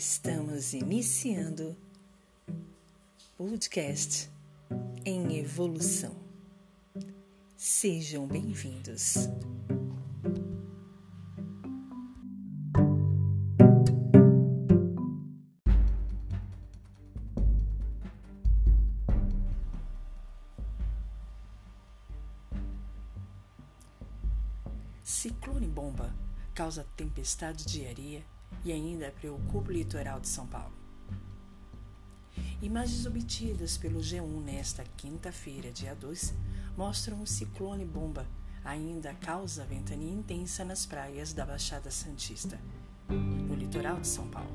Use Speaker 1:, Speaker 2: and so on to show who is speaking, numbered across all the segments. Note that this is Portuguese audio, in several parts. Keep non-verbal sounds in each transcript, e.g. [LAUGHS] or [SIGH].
Speaker 1: Estamos iniciando podcast em evolução. Sejam bem-vindos. Ciclone bomba causa tempestade de areia e ainda preocupa o litoral de São Paulo. Imagens obtidas pelo G1 nesta quinta-feira, dia 2, mostram o ciclone bomba ainda causa ventania intensa nas praias da Baixada Santista, no litoral de São Paulo.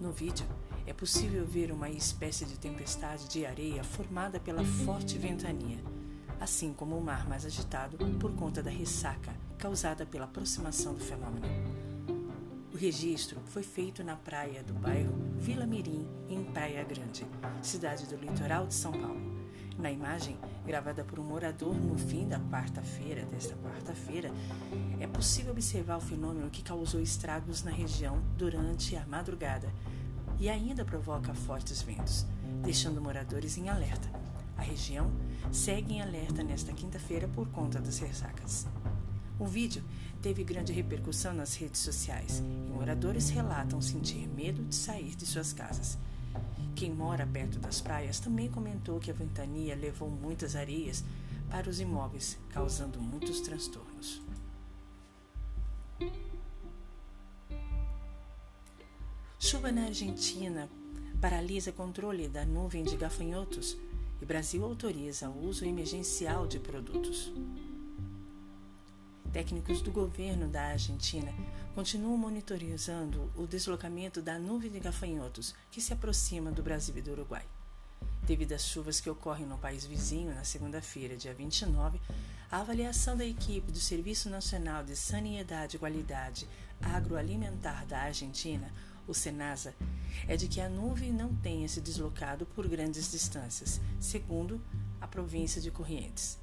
Speaker 1: No vídeo, é possível ver uma espécie de tempestade de areia formada pela forte ventania, assim como o mar mais agitado por conta da ressaca causada pela aproximação do fenômeno. Registro foi feito na praia do bairro Vila Mirim, em Praia Grande, cidade do litoral de São Paulo. Na imagem, gravada por um morador no fim da quarta-feira, desta quarta-feira, é possível observar o fenômeno que causou estragos na região durante a madrugada e ainda provoca fortes ventos, deixando moradores em alerta. A região segue em alerta nesta quinta-feira por conta das ressacas. O vídeo teve grande repercussão nas redes sociais e moradores relatam sentir medo de sair de suas casas. Quem mora perto das praias também comentou que a ventania levou muitas areias para os imóveis, causando muitos transtornos. Chuva na Argentina paralisa controle da nuvem de gafanhotos e Brasil autoriza o uso emergencial de produtos. Técnicos do governo da Argentina continuam monitorizando o deslocamento da nuvem de gafanhotos que se aproxima do Brasil e do Uruguai. Devido às chuvas que ocorrem no país vizinho na segunda-feira, dia 29, a avaliação da equipe do Serviço Nacional de Sanidade e Qualidade Agroalimentar da Argentina, o SENASA, é de que a nuvem não tenha se deslocado por grandes distâncias, segundo a província de Corrientes.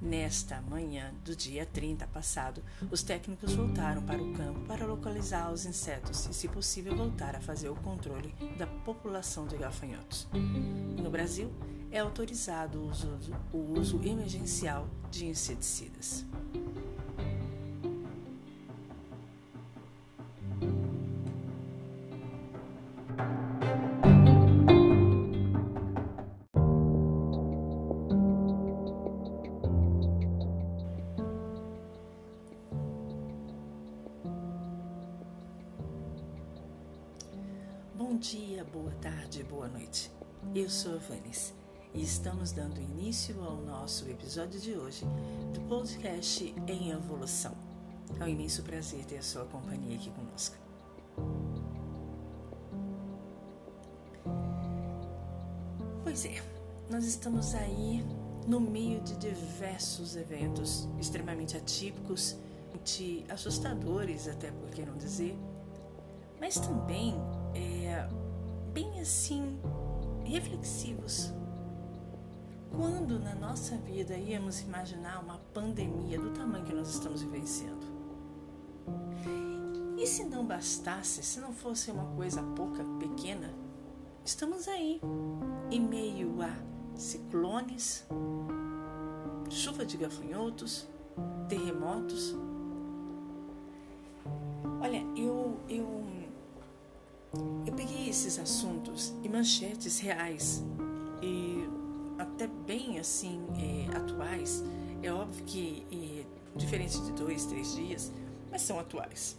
Speaker 1: Nesta manhã do dia 30 passado, os técnicos voltaram para o campo para localizar os insetos e, se possível, voltar a fazer o controle da população de gafanhotos. No Brasil, é autorizado o uso, o uso emergencial de inseticidas. Eu sou a Vanis e estamos dando início ao nosso episódio de hoje do podcast Em Evolução. É um imenso prazer ter a sua companhia aqui conosco. Pois é, nós estamos aí no meio de diversos eventos extremamente atípicos, assustadores, até por que não dizer, mas também é, bem assim reflexivos. Quando na nossa vida íamos imaginar uma pandemia do tamanho que nós estamos vivenciando? E se não bastasse, se não fosse uma coisa pouca, pequena, estamos aí, em meio a ciclones, chuva de gafanhotos, terremotos. Olha, eu, eu eu peguei esses assuntos e manchetes reais e até bem assim é, atuais. É óbvio que é, diferente de dois, três dias, mas são atuais.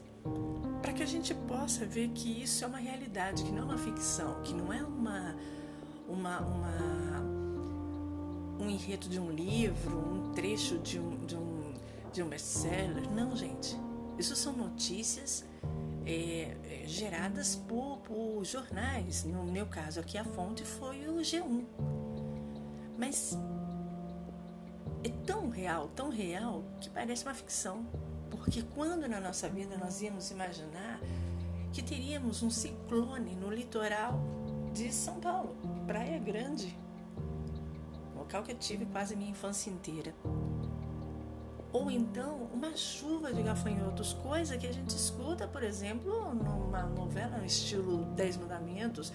Speaker 1: Para que a gente possa ver que isso é uma realidade, que não é uma ficção, que não é uma, uma, uma um enredo de um livro, um trecho de um, de um, de um best-seller. Não, gente. Isso são notícias é, é, geradas por, por jornais. No meu caso aqui, a fonte foi o G1. Mas é tão real, tão real, que parece uma ficção. Porque quando na nossa vida nós íamos imaginar que teríamos um ciclone no litoral de São Paulo, Praia Grande, local que eu tive quase minha infância inteira. Ou então uma chuva de gafanhotos, coisa que a gente escuta, por exemplo, numa novela estilo Dez Mandamentos,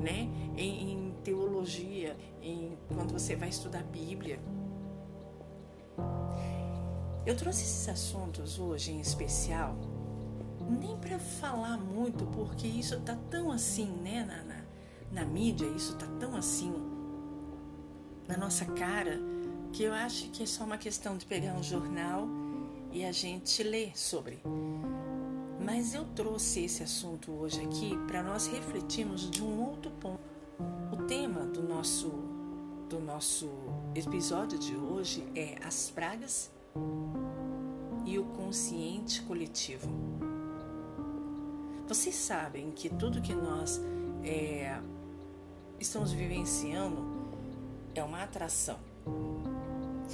Speaker 1: né? Em, em teologia, em, quando você vai estudar a Bíblia. Eu trouxe esses assuntos hoje em especial, nem para falar muito, porque isso tá tão assim, né, na, na, na mídia, isso tá tão assim na nossa cara que eu acho que é só uma questão de pegar um jornal e a gente ler sobre. Mas eu trouxe esse assunto hoje aqui para nós refletirmos de um outro ponto. O tema do nosso do nosso episódio de hoje é as pragas e o consciente coletivo. Vocês sabem que tudo que nós é, estamos vivenciando é uma atração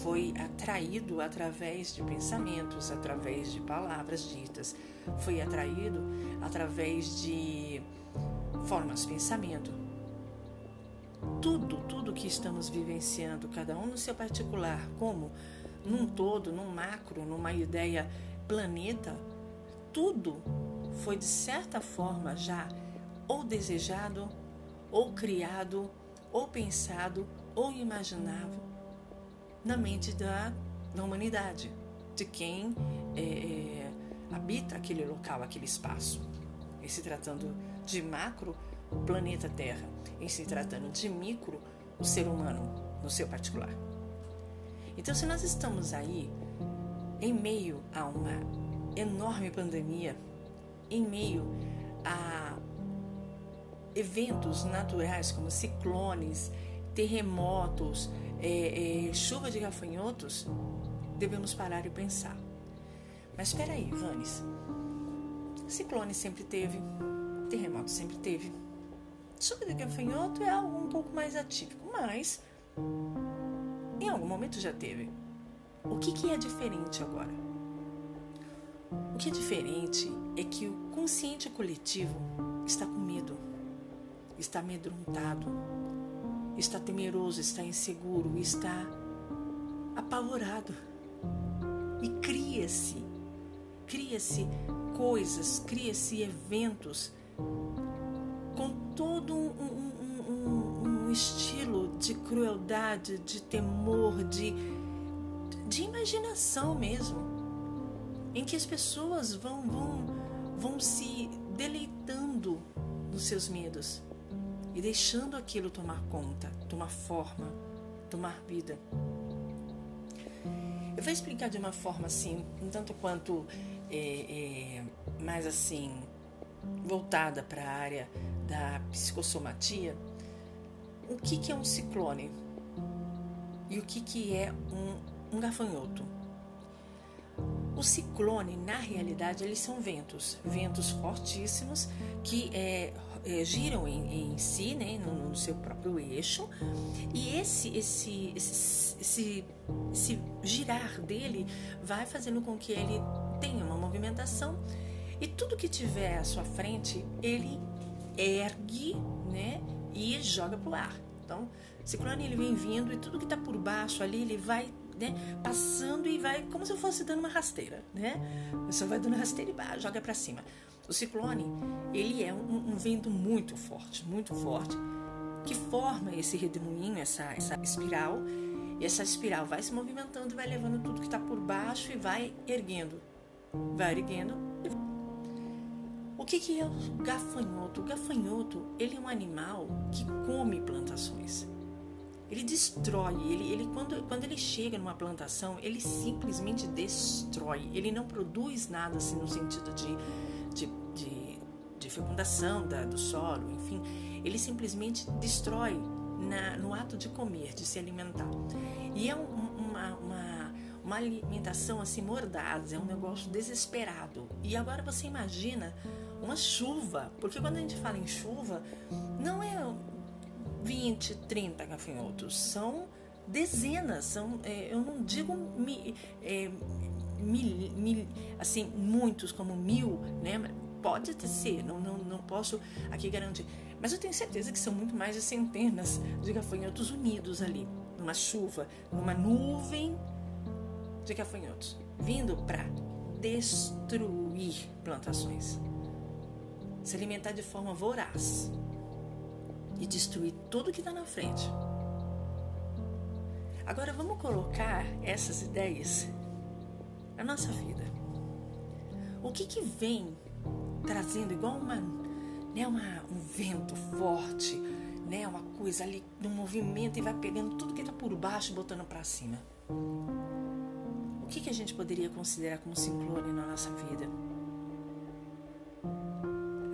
Speaker 1: foi atraído através de pensamentos, através de palavras ditas, foi atraído através de formas de pensamento. Tudo, tudo que estamos vivenciando, cada um no seu particular, como num todo, num macro, numa ideia planeta, tudo foi de certa forma já ou desejado, ou criado, ou pensado, ou imaginado na mente da, da humanidade, de quem é, é, habita aquele local, aquele espaço. Em se tratando de macro, o planeta Terra. Em se tratando de micro, o ser humano, no seu particular. Então, se nós estamos aí em meio a uma enorme pandemia, em meio a eventos naturais como ciclones, terremotos, é, é, chuva de gafanhotos, devemos parar e pensar. Mas espera aí, Vanes. Ciclone sempre teve, terremoto sempre teve. Chuva de gafanhoto é algo um pouco mais atípico, mas em algum momento já teve. O que, que é diferente agora? O que é diferente é que o consciente coletivo está com medo, está amedrontado, está temeroso, está inseguro, está apavorado. E cria-se, cria-se coisas, cria-se eventos com todo um, um, um, um, estilo de crueldade, de temor, de, de imaginação mesmo, em que as pessoas vão, vão, vão se deleitando nos seus medos e deixando aquilo tomar conta, tomar forma, tomar vida. Eu vou explicar de uma forma assim, um tanto quanto é, é, mais assim, voltada para a área da psicossomatia, o que, que é um ciclone e o que, que é um, um gafanhoto. O ciclone, na realidade, eles são ventos, ventos fortíssimos que é, é, giram em, em, si, né, no, no, seu próprio eixo, e esse, esse, esse, esse, esse girar dele vai fazendo com que ele tenha uma movimentação e tudo que tiver à sua frente ele ergue, né, e joga para o ar. Então, ciclone ele vem vindo e tudo que está por baixo ali ele vai né, passando e vai como se fosse dando uma rasteira, né? Você vai dando rasteira e joga para cima. O ciclone, ele é um, um, vento muito forte, muito forte, que forma esse redemoinho, essa, essa espiral, e essa espiral vai se movimentando vai levando tudo que está por baixo e vai erguendo, vai erguendo. O que, que é o gafanhoto? O gafanhoto, ele é um animal que come plantações. Ele destrói, ele, ele quando, quando ele chega numa plantação, ele simplesmente destrói. Ele não produz nada assim no sentido de de, de, de fecundação da, do solo, enfim, ele simplesmente destrói na, no ato de comer, de se alimentar. E é um, uma, uma, uma alimentação assim mordaz, é um negócio desesperado. E agora você imagina uma chuva, porque quando a gente fala em chuva, não é 20, 30 gafanhotos, são dezenas, são, é, eu não digo mi, é, mil, mil, assim, muitos como mil, né? Pode ser, não, não, não posso aqui garantir. Mas eu tenho certeza que são muito mais de centenas de gafanhotos unidos ali, numa chuva, numa nuvem de gafanhotos vindo para destruir plantações, se alimentar de forma voraz e destruir tudo que está na frente. Agora vamos colocar essas ideias na nossa vida. O que, que vem trazendo igual uma, né, uma, um vento forte, né, uma coisa ali no movimento e vai pegando tudo que está por baixo e botando para cima. O que, que a gente poderia considerar como ciclone na nossa vida?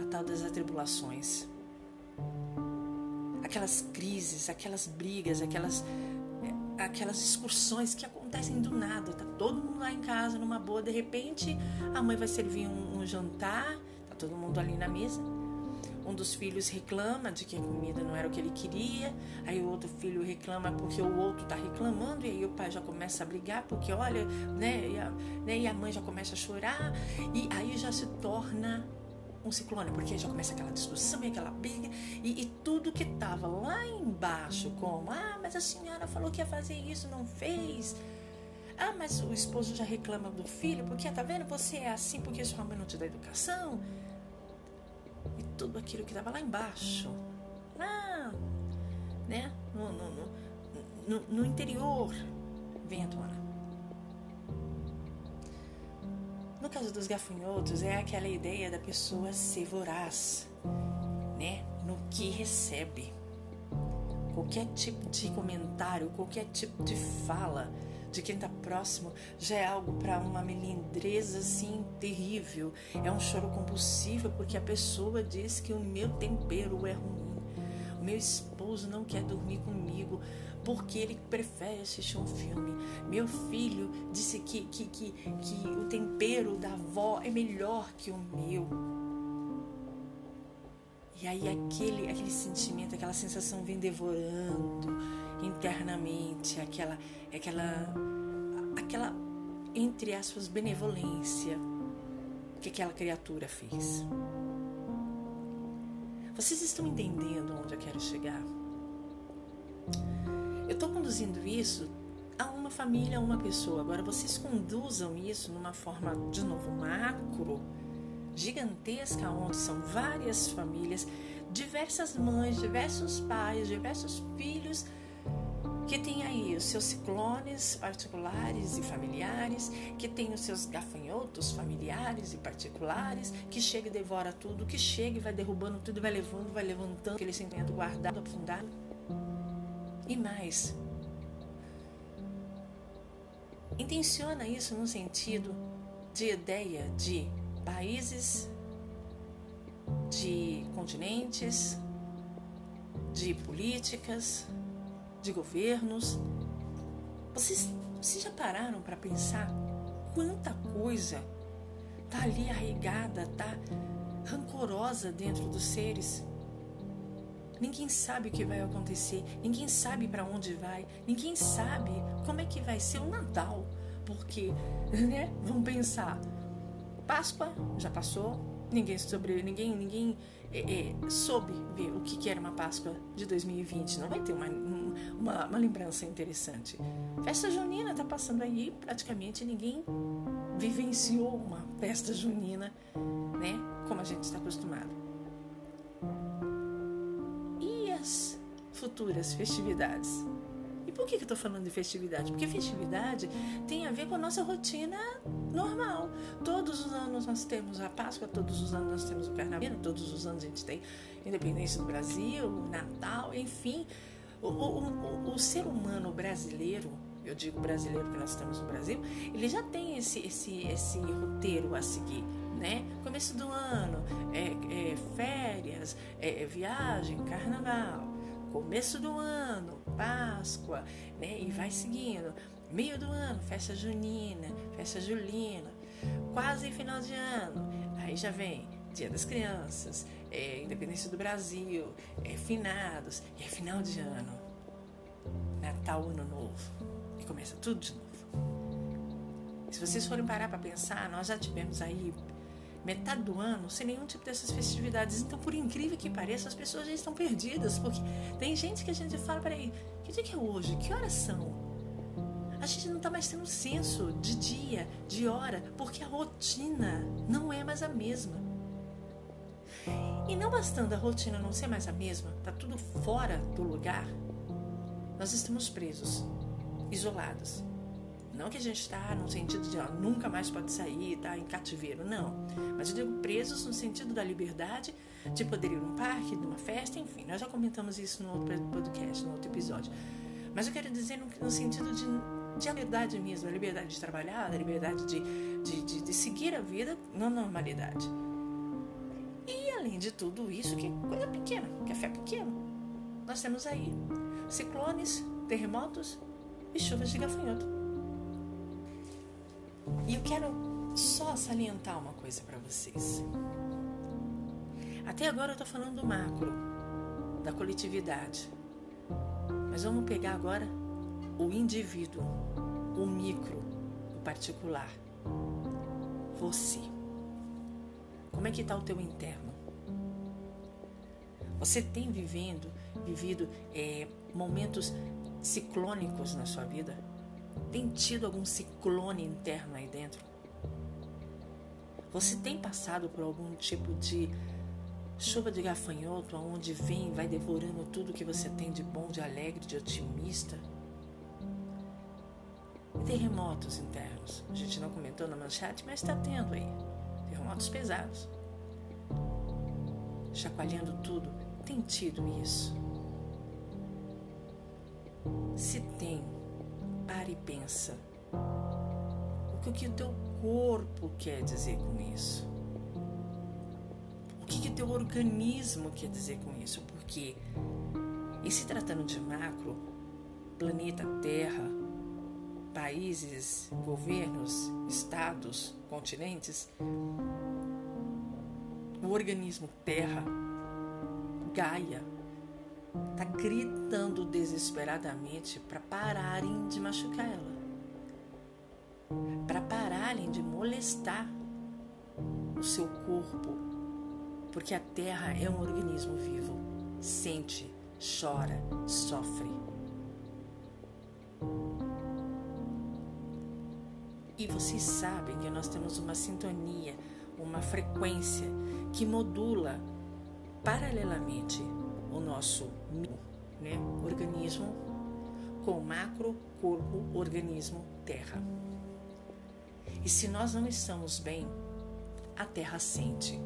Speaker 1: A tal das atribulações. Aquelas crises, aquelas brigas, aquelas, é, aquelas excursões que acontecem do nada. Tá todo mundo lá em casa numa boa, de repente a mãe vai servir um, um jantar, tá todo mundo ali na mesa um dos filhos reclama de que a comida não era o que ele queria, aí o outro filho reclama porque o outro está reclamando, e aí o pai já começa a brigar porque olha, né e, a, né, e a mãe já começa a chorar, e aí já se torna um ciclone, porque já começa aquela discussão e aquela briga, e, e tudo que estava lá embaixo, como, ah, mas a senhora falou que ia fazer isso, não fez. Ah, mas o esposo já reclama do filho, porque tá vendo, você é assim porque sua mãe não te dá educação? E tudo aquilo que estava lá embaixo, lá, né, no, no, no, no interior, vem à tona. No caso dos gafanhotos, é aquela ideia da pessoa ser voraz, né, no que recebe. Qualquer tipo de comentário, qualquer tipo de fala de quem está próximo já é algo para uma melindreza assim terrível. É um choro compulsivo porque a pessoa diz que o meu tempero é ruim. O meu esposo não quer dormir comigo porque ele prefere assistir um filme. Meu filho disse que, que, que, que o tempero da avó é melhor que o meu. E aí aquele, aquele sentimento, aquela sensação vem devorando internamente, aquela, aquela, aquela entre aspas benevolência que aquela criatura fez. Vocês estão entendendo onde eu quero chegar? Eu estou conduzindo isso a uma família, a uma pessoa. Agora vocês conduzam isso numa forma de novo macro, gigantesca, onde são várias famílias, diversas mães, diversos pais, diversos filhos que tem aí os seus ciclones particulares e familiares, que tem os seus gafanhotos familiares e particulares, que chega e devora tudo, que chega e vai derrubando tudo, vai levando, vai levantando aquele sentimento guardado, afundado. E mais, intenciona isso no sentido de ideia de países, de continentes, de políticas, de governos. Vocês, vocês já pararam para pensar quanta coisa tá ali arraigada, tá rancorosa dentro dos seres? Ninguém sabe o que vai acontecer, ninguém sabe para onde vai, ninguém sabe como é que vai ser o Natal, porque, né? Vamos pensar, Páscoa já passou, ninguém sobre, ninguém, ninguém é, é, soube ver o que, que era uma Páscoa de 2020. Não vai ter uma, uma, uma lembrança interessante. Festa junina está passando aí, praticamente ninguém vivenciou uma festa junina, né? Como a gente está acostumado. E as futuras festividades? Por que, eu estou falando de festividade? Porque festividade tem a ver com a nossa rotina normal. Todos os anos nós temos a Páscoa, todos os anos nós temos o Carnaval, todos os anos a gente tem Independência do Brasil, Natal, enfim. O, o, o, o ser humano brasileiro, eu digo brasileiro porque nós estamos no Brasil, ele já tem esse, esse, esse roteiro a seguir. Né? Começo do ano, é, é férias, é, viagem, carnaval começo do ano, Páscoa, né? E vai seguindo. Meio do ano, festa junina, festa julina, quase final de ano. Aí já vem Dia das Crianças, é, Independência do Brasil, é, finados, e é final de ano. Natal, Ano Novo. E começa tudo de novo. Se vocês forem parar para pensar, nós já tivemos aí metade do ano sem nenhum tipo dessas festividades. Então, por incrível que pareça, as pessoas já estão perdidas, porque tem gente que a gente fala, peraí, que dia que é hoje? Que horas são? a gente não está mais tendo senso de dia, de hora, porque a rotina não é mais a mesma. E não bastando a rotina não ser mais a mesma, tá tudo fora do lugar, nós estamos presos, isolados. Não que a gente está no sentido de ó, nunca mais pode sair, tá em cativeiro, não. Mas eu digo presos no sentido da liberdade de poder ir num parque, numa festa, enfim. Nós já comentamos isso no outro podcast, no outro episódio. Mas eu quero dizer no, no sentido de, de liberdade mesmo, a liberdade de trabalhar, a liberdade de, de, de, de seguir a vida na normalidade. E além de tudo isso, que é coisa pequena, café pequeno, nós temos aí ciclones, terremotos e chuvas de gafanhoto. E eu quero só salientar uma coisa para vocês. Até agora eu estou falando do macro, da coletividade. Mas vamos pegar agora o indivíduo, o micro, o particular. Você. Como é que está o teu interno? Você tem vivendo, vivido é, momentos ciclônicos na sua vida? Tem tido algum ciclone interno aí dentro? Você tem passado por algum tipo de chuva de gafanhoto, aonde vem, vai devorando tudo que você tem de bom, de alegre, de otimista? Terremotos internos. A gente não comentou na manchete, mas está tendo aí. Terremotos pesados. Chacoalhando tudo. Tem tido isso. Se tem, para e pensa. O que o teu corpo quer dizer com isso? O que, que o teu organismo quer dizer com isso? Porque, e se tratando de macro, planeta Terra, países, governos, estados, continentes, o organismo Terra, Gaia, está gritando desesperadamente para pararem de machucar ela, para pararem de molestar o seu corpo, porque a Terra é um organismo vivo, sente, chora, sofre. E vocês sabem que nós temos uma sintonia, uma frequência que modula paralelamente o nosso né, organismo com macro, corpo, organismo, terra. E se nós não estamos bem, a terra sente.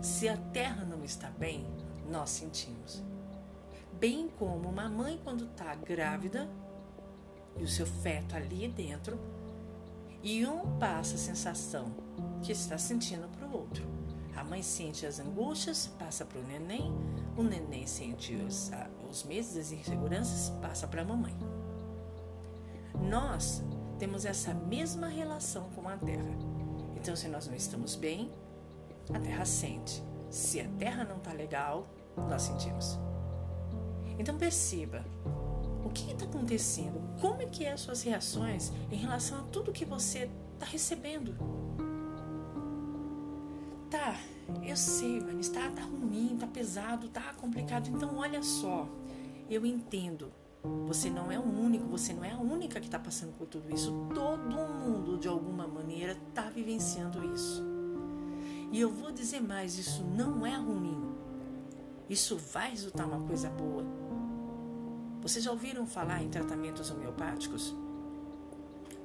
Speaker 1: Se a terra não está bem, nós sentimos. Bem como uma mãe quando está grávida e o seu feto ali dentro, e um passa a sensação que está sentindo para o outro. A mãe sente as angústias, passa para o neném, o neném sente os, os meses, as inseguranças, passa para a mamãe. Nós temos essa mesma relação com a terra. Então, se nós não estamos bem, a terra sente. Se a terra não está legal, nós sentimos. Então perceba o que está acontecendo, como é que é as suas reações em relação a tudo que você está recebendo. Tá, eu sei, Vanessa, tá, tá ruim, tá pesado, tá complicado. Então, olha só, eu entendo. Você não é o único, você não é a única que está passando por tudo isso. Todo mundo, de alguma maneira, está vivenciando isso. E eu vou dizer mais: isso não é ruim. Isso vai resultar uma coisa boa. Vocês já ouviram falar em tratamentos homeopáticos?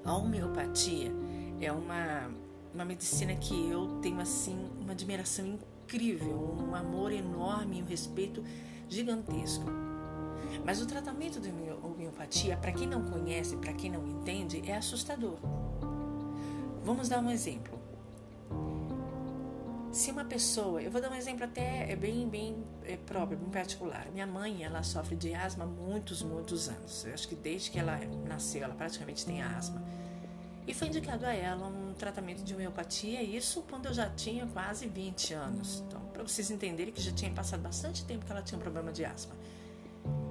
Speaker 1: A homeopatia é uma uma medicina que eu tenho assim uma admiração incrível, um amor enorme, um respeito gigantesco. Mas o tratamento da homeopatia, para quem não conhece, para quem não entende, é assustador. Vamos dar um exemplo. Se uma pessoa, eu vou dar um exemplo até é bem, bem é, próprio, bem particular. Minha mãe, ela sofre de asma há muitos, muitos anos. Eu acho que desde que ela nasceu, ela praticamente tem asma. E foi indicado a ela um tratamento de homeopatia, isso quando eu já tinha quase 20 anos. Então, para vocês entenderem que já tinha passado bastante tempo que ela tinha um problema de asma.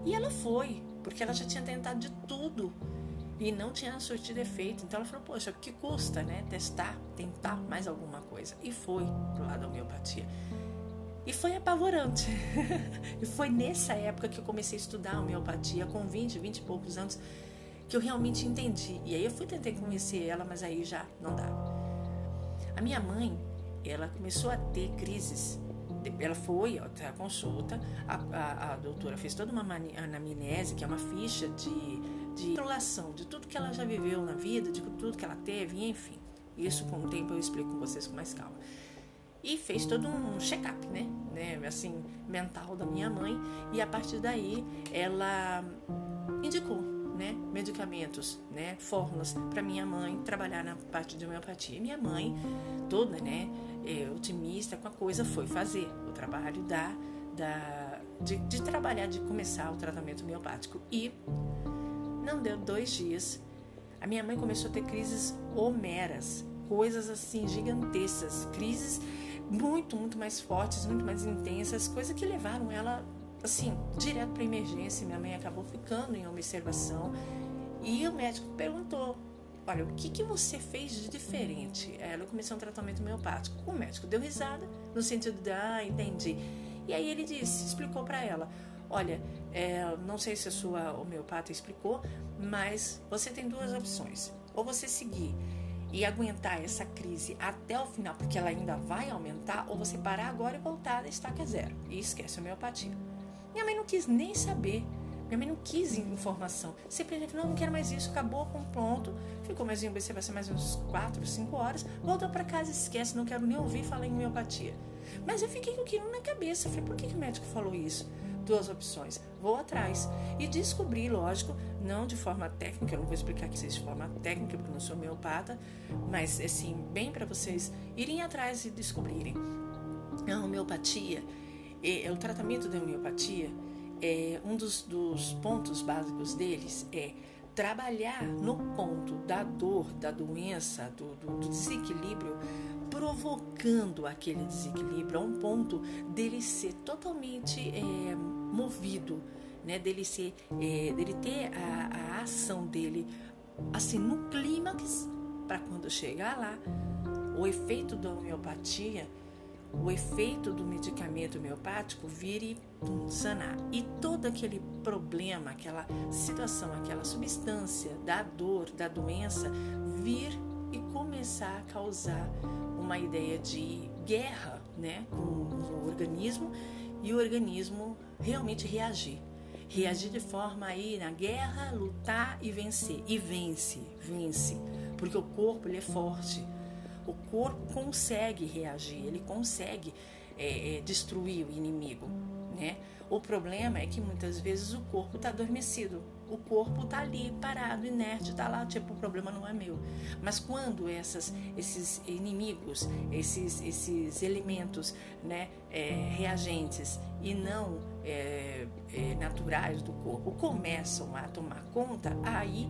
Speaker 1: E ela foi, porque ela já tinha tentado de tudo e não tinha surtido efeito. Então ela falou: Poxa, o que custa, né? Testar, tentar mais alguma coisa. E foi pro lado da homeopatia. E foi apavorante. [LAUGHS] e foi nessa época que eu comecei a estudar homeopatia, com 20, 20 e poucos anos que eu realmente entendi. E aí eu fui tentar convencer ela, mas aí já não dava. A minha mãe, ela começou a ter crises. Ela foi até a consulta, a, a, a doutora fez toda uma anamnese, que é uma ficha de, de de tudo que ela já viveu na vida, de tudo que ela teve, enfim. Isso com o tempo eu explico com vocês com mais calma e fez todo um check-up, né? né? Assim, mental da minha mãe. E a partir daí ela indicou, né? Medicamentos, né? Fórmulas para minha mãe trabalhar na parte de homeopatia. E minha mãe, toda, né? É, otimista com a coisa, foi fazer o trabalho da, da de, de trabalhar, de começar o tratamento homeopático. E não deu dois dias, a minha mãe começou a ter crises homeras, coisas assim gigantescas, crises muito, muito mais fortes, muito mais intensas, coisas que levaram ela, assim, direto para emergência. Minha mãe acabou ficando em observação e o médico perguntou: Olha, o que, que você fez de diferente? Ela começou um tratamento homeopático. O médico deu risada, no sentido de: Ah, entendi. E aí ele disse, explicou para ela: Olha, é, não sei se a sua homeopata explicou, mas você tem duas opções. Ou você seguir e aguentar essa crise até o final, porque ela ainda vai aumentar, ou você parar agora e voltar a estaca zero e esquece a homeopatia. Minha mãe não quis nem saber. Minha mãe não quis informação. Simplesmente não, não quero mais isso, acabou com pronto. Ficou mais em observação mais uns 4, 5 horas. Voltou para casa, esquece, não quero nem ouvir falar em homeopatia. Mas eu fiquei com aquilo na cabeça. Falei, por que, que o médico falou isso? duas opções. Vou atrás e descobri, lógico, não de forma técnica, eu não vou explicar aqui de forma técnica, porque eu não sou homeopata, mas assim, bem para vocês irem atrás e descobrirem. A homeopatia, é, o tratamento da homeopatia, é, um dos, dos pontos básicos deles é trabalhar no ponto da dor, da doença, do, do, do desequilíbrio provocando aquele desequilíbrio a um ponto dele ser totalmente é, movido, né? dele, ser, é, dele ter a, a ação dele assim no clímax para quando chegar lá, o efeito da homeopatia, o efeito do medicamento homeopático vire sanar. E todo aquele problema, aquela situação, aquela substância da dor, da doença, vir e começar a causar uma ideia de guerra né, com o organismo e o organismo realmente reagir. Reagir de forma a ir na guerra, lutar e vencer. E vence, vence. Porque o corpo ele é forte. O corpo consegue reagir, ele consegue é, é, destruir o inimigo. Né? O problema é que muitas vezes o corpo está adormecido o corpo está ali parado, inerte, está lá, tipo, o problema não é meu. Mas quando essas, esses inimigos, esses, esses elementos né, é, reagentes e não é, é, naturais do corpo começam a tomar conta, aí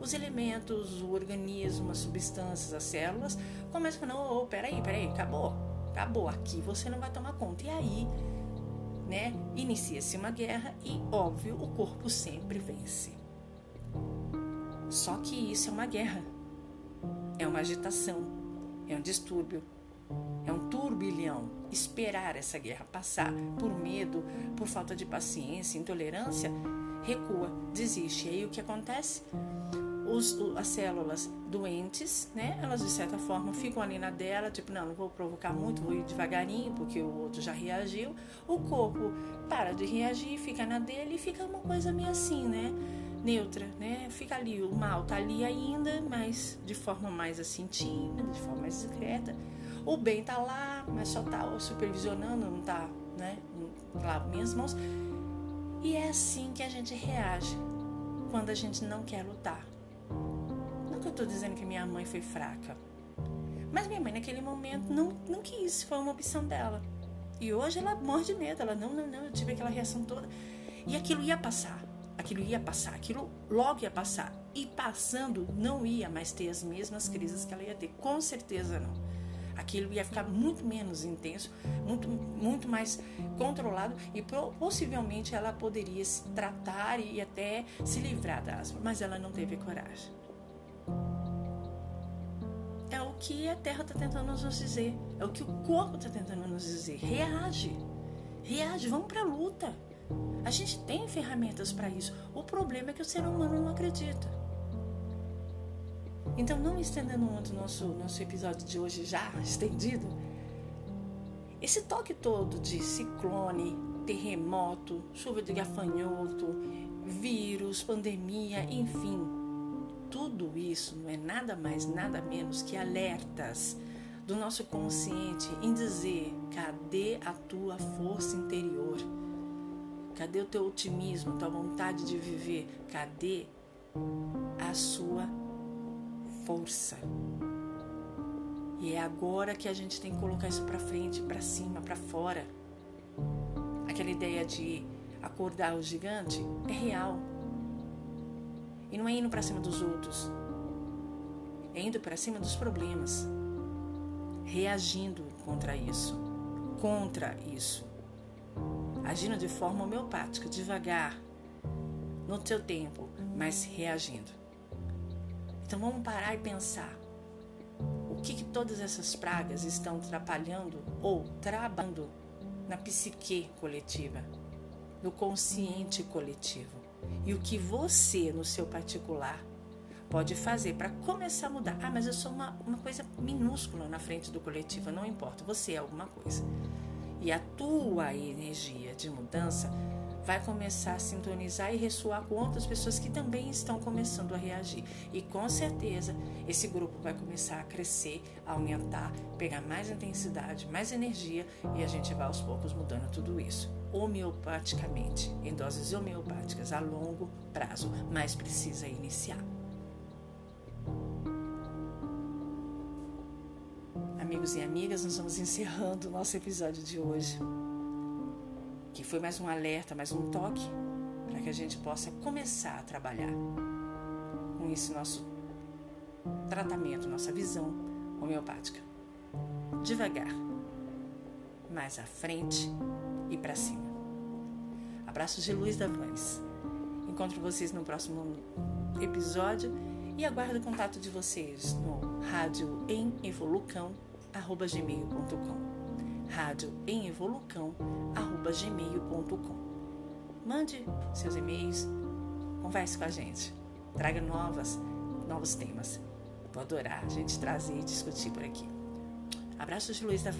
Speaker 1: os elementos, o organismo, as substâncias, as células começam a falar, oh, peraí, peraí, acabou, acabou, aqui você não vai tomar conta. E aí né? Inicia-se uma guerra e, óbvio, o corpo sempre vence. Só que isso é uma guerra, é uma agitação, é um distúrbio, é um turbilhão. Esperar essa guerra passar por medo, por falta de paciência, intolerância, recua, desiste. E aí o que acontece? Os, as células doentes, né? Elas de certa forma ficam ali na dela, tipo, não, não vou provocar muito, vou ir devagarinho, porque o outro já reagiu. O corpo para de reagir, fica na dele e fica uma coisa meio assim, né? Neutra, né? Fica ali, o mal tá ali ainda, mas de forma mais assim tímida, de forma mais discreta. O bem tá lá, mas só tá supervisionando, não tá, né? Lá minhas mãos. E é assim que a gente reage quando a gente não quer lutar que eu estou dizendo que minha mãe foi fraca. Mas minha mãe, naquele momento, não, não quis. Foi uma opção dela. E hoje ela morre de medo. Ela, não, não, não. Eu tive aquela reação toda. E aquilo ia passar. Aquilo ia passar. Aquilo logo ia passar. E passando, não ia mais ter as mesmas crises que ela ia ter. Com certeza não. Aquilo ia ficar muito menos intenso, muito, muito mais controlado e possivelmente ela poderia se tratar e até se livrar da asma. Mas ela não teve coragem que a Terra está tentando nos dizer, é o que o corpo está tentando nos dizer. Reage, reage, vamos para a luta, A gente tem ferramentas para isso. O problema é que o ser humano não acredita. Então, não estendendo muito o nosso, nosso episódio de hoje já [LAUGHS] estendido, esse toque todo de ciclone, terremoto, chuva de gafanhoto, vírus, pandemia, enfim, tudo isso não é nada mais, nada menos que alertas do nosso consciente em dizer: cadê a tua força interior? Cadê o teu otimismo, tua vontade de viver? Cadê a sua força? E é agora que a gente tem que colocar isso para frente, para cima, para fora. Aquela ideia de acordar o gigante é real. E não é indo para cima dos outros, é indo para cima dos problemas, reagindo contra isso, contra isso, agindo de forma homeopática, devagar, no teu tempo, mas reagindo. Então vamos parar e pensar. O que, que todas essas pragas estão atrapalhando ou trabalhando na psique coletiva, no consciente coletivo. E o que você, no seu particular, pode fazer para começar a mudar. Ah, mas eu sou uma, uma coisa minúscula na frente do coletivo, não importa, você é alguma coisa. E a tua energia de mudança vai começar a sintonizar e ressoar com outras pessoas que também estão começando a reagir. E com certeza esse grupo vai começar a crescer, a aumentar, pegar mais intensidade, mais energia e a gente vai aos poucos mudando tudo isso. Homeopaticamente, em doses homeopáticas a longo prazo, mas precisa iniciar. Amigos e amigas, nós vamos encerrando o nosso episódio de hoje que foi mais um alerta, mais um toque para que a gente possa começar a trabalhar com esse nosso tratamento, nossa visão homeopática. Devagar, mais à frente e para cima. Abraços de Luiz Davanes. Encontro vocês no próximo episódio e aguardo o contato de vocês no rádio em evolucão@gmail.com rádio em evolucão@gmail.com. Mande seus e-mails, converse com a gente, traga novas, novos temas. Vou adorar a gente trazer e discutir por aqui. Abraços de Luiz da.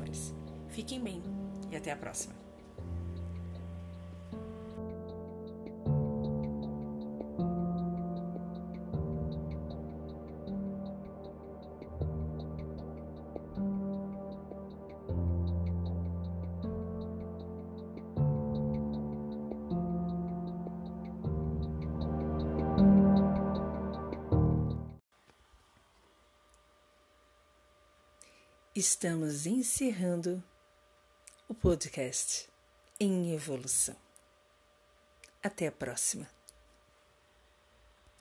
Speaker 1: Fiquem bem e até a próxima. Estamos encerrando o podcast em evolução. Até a próxima.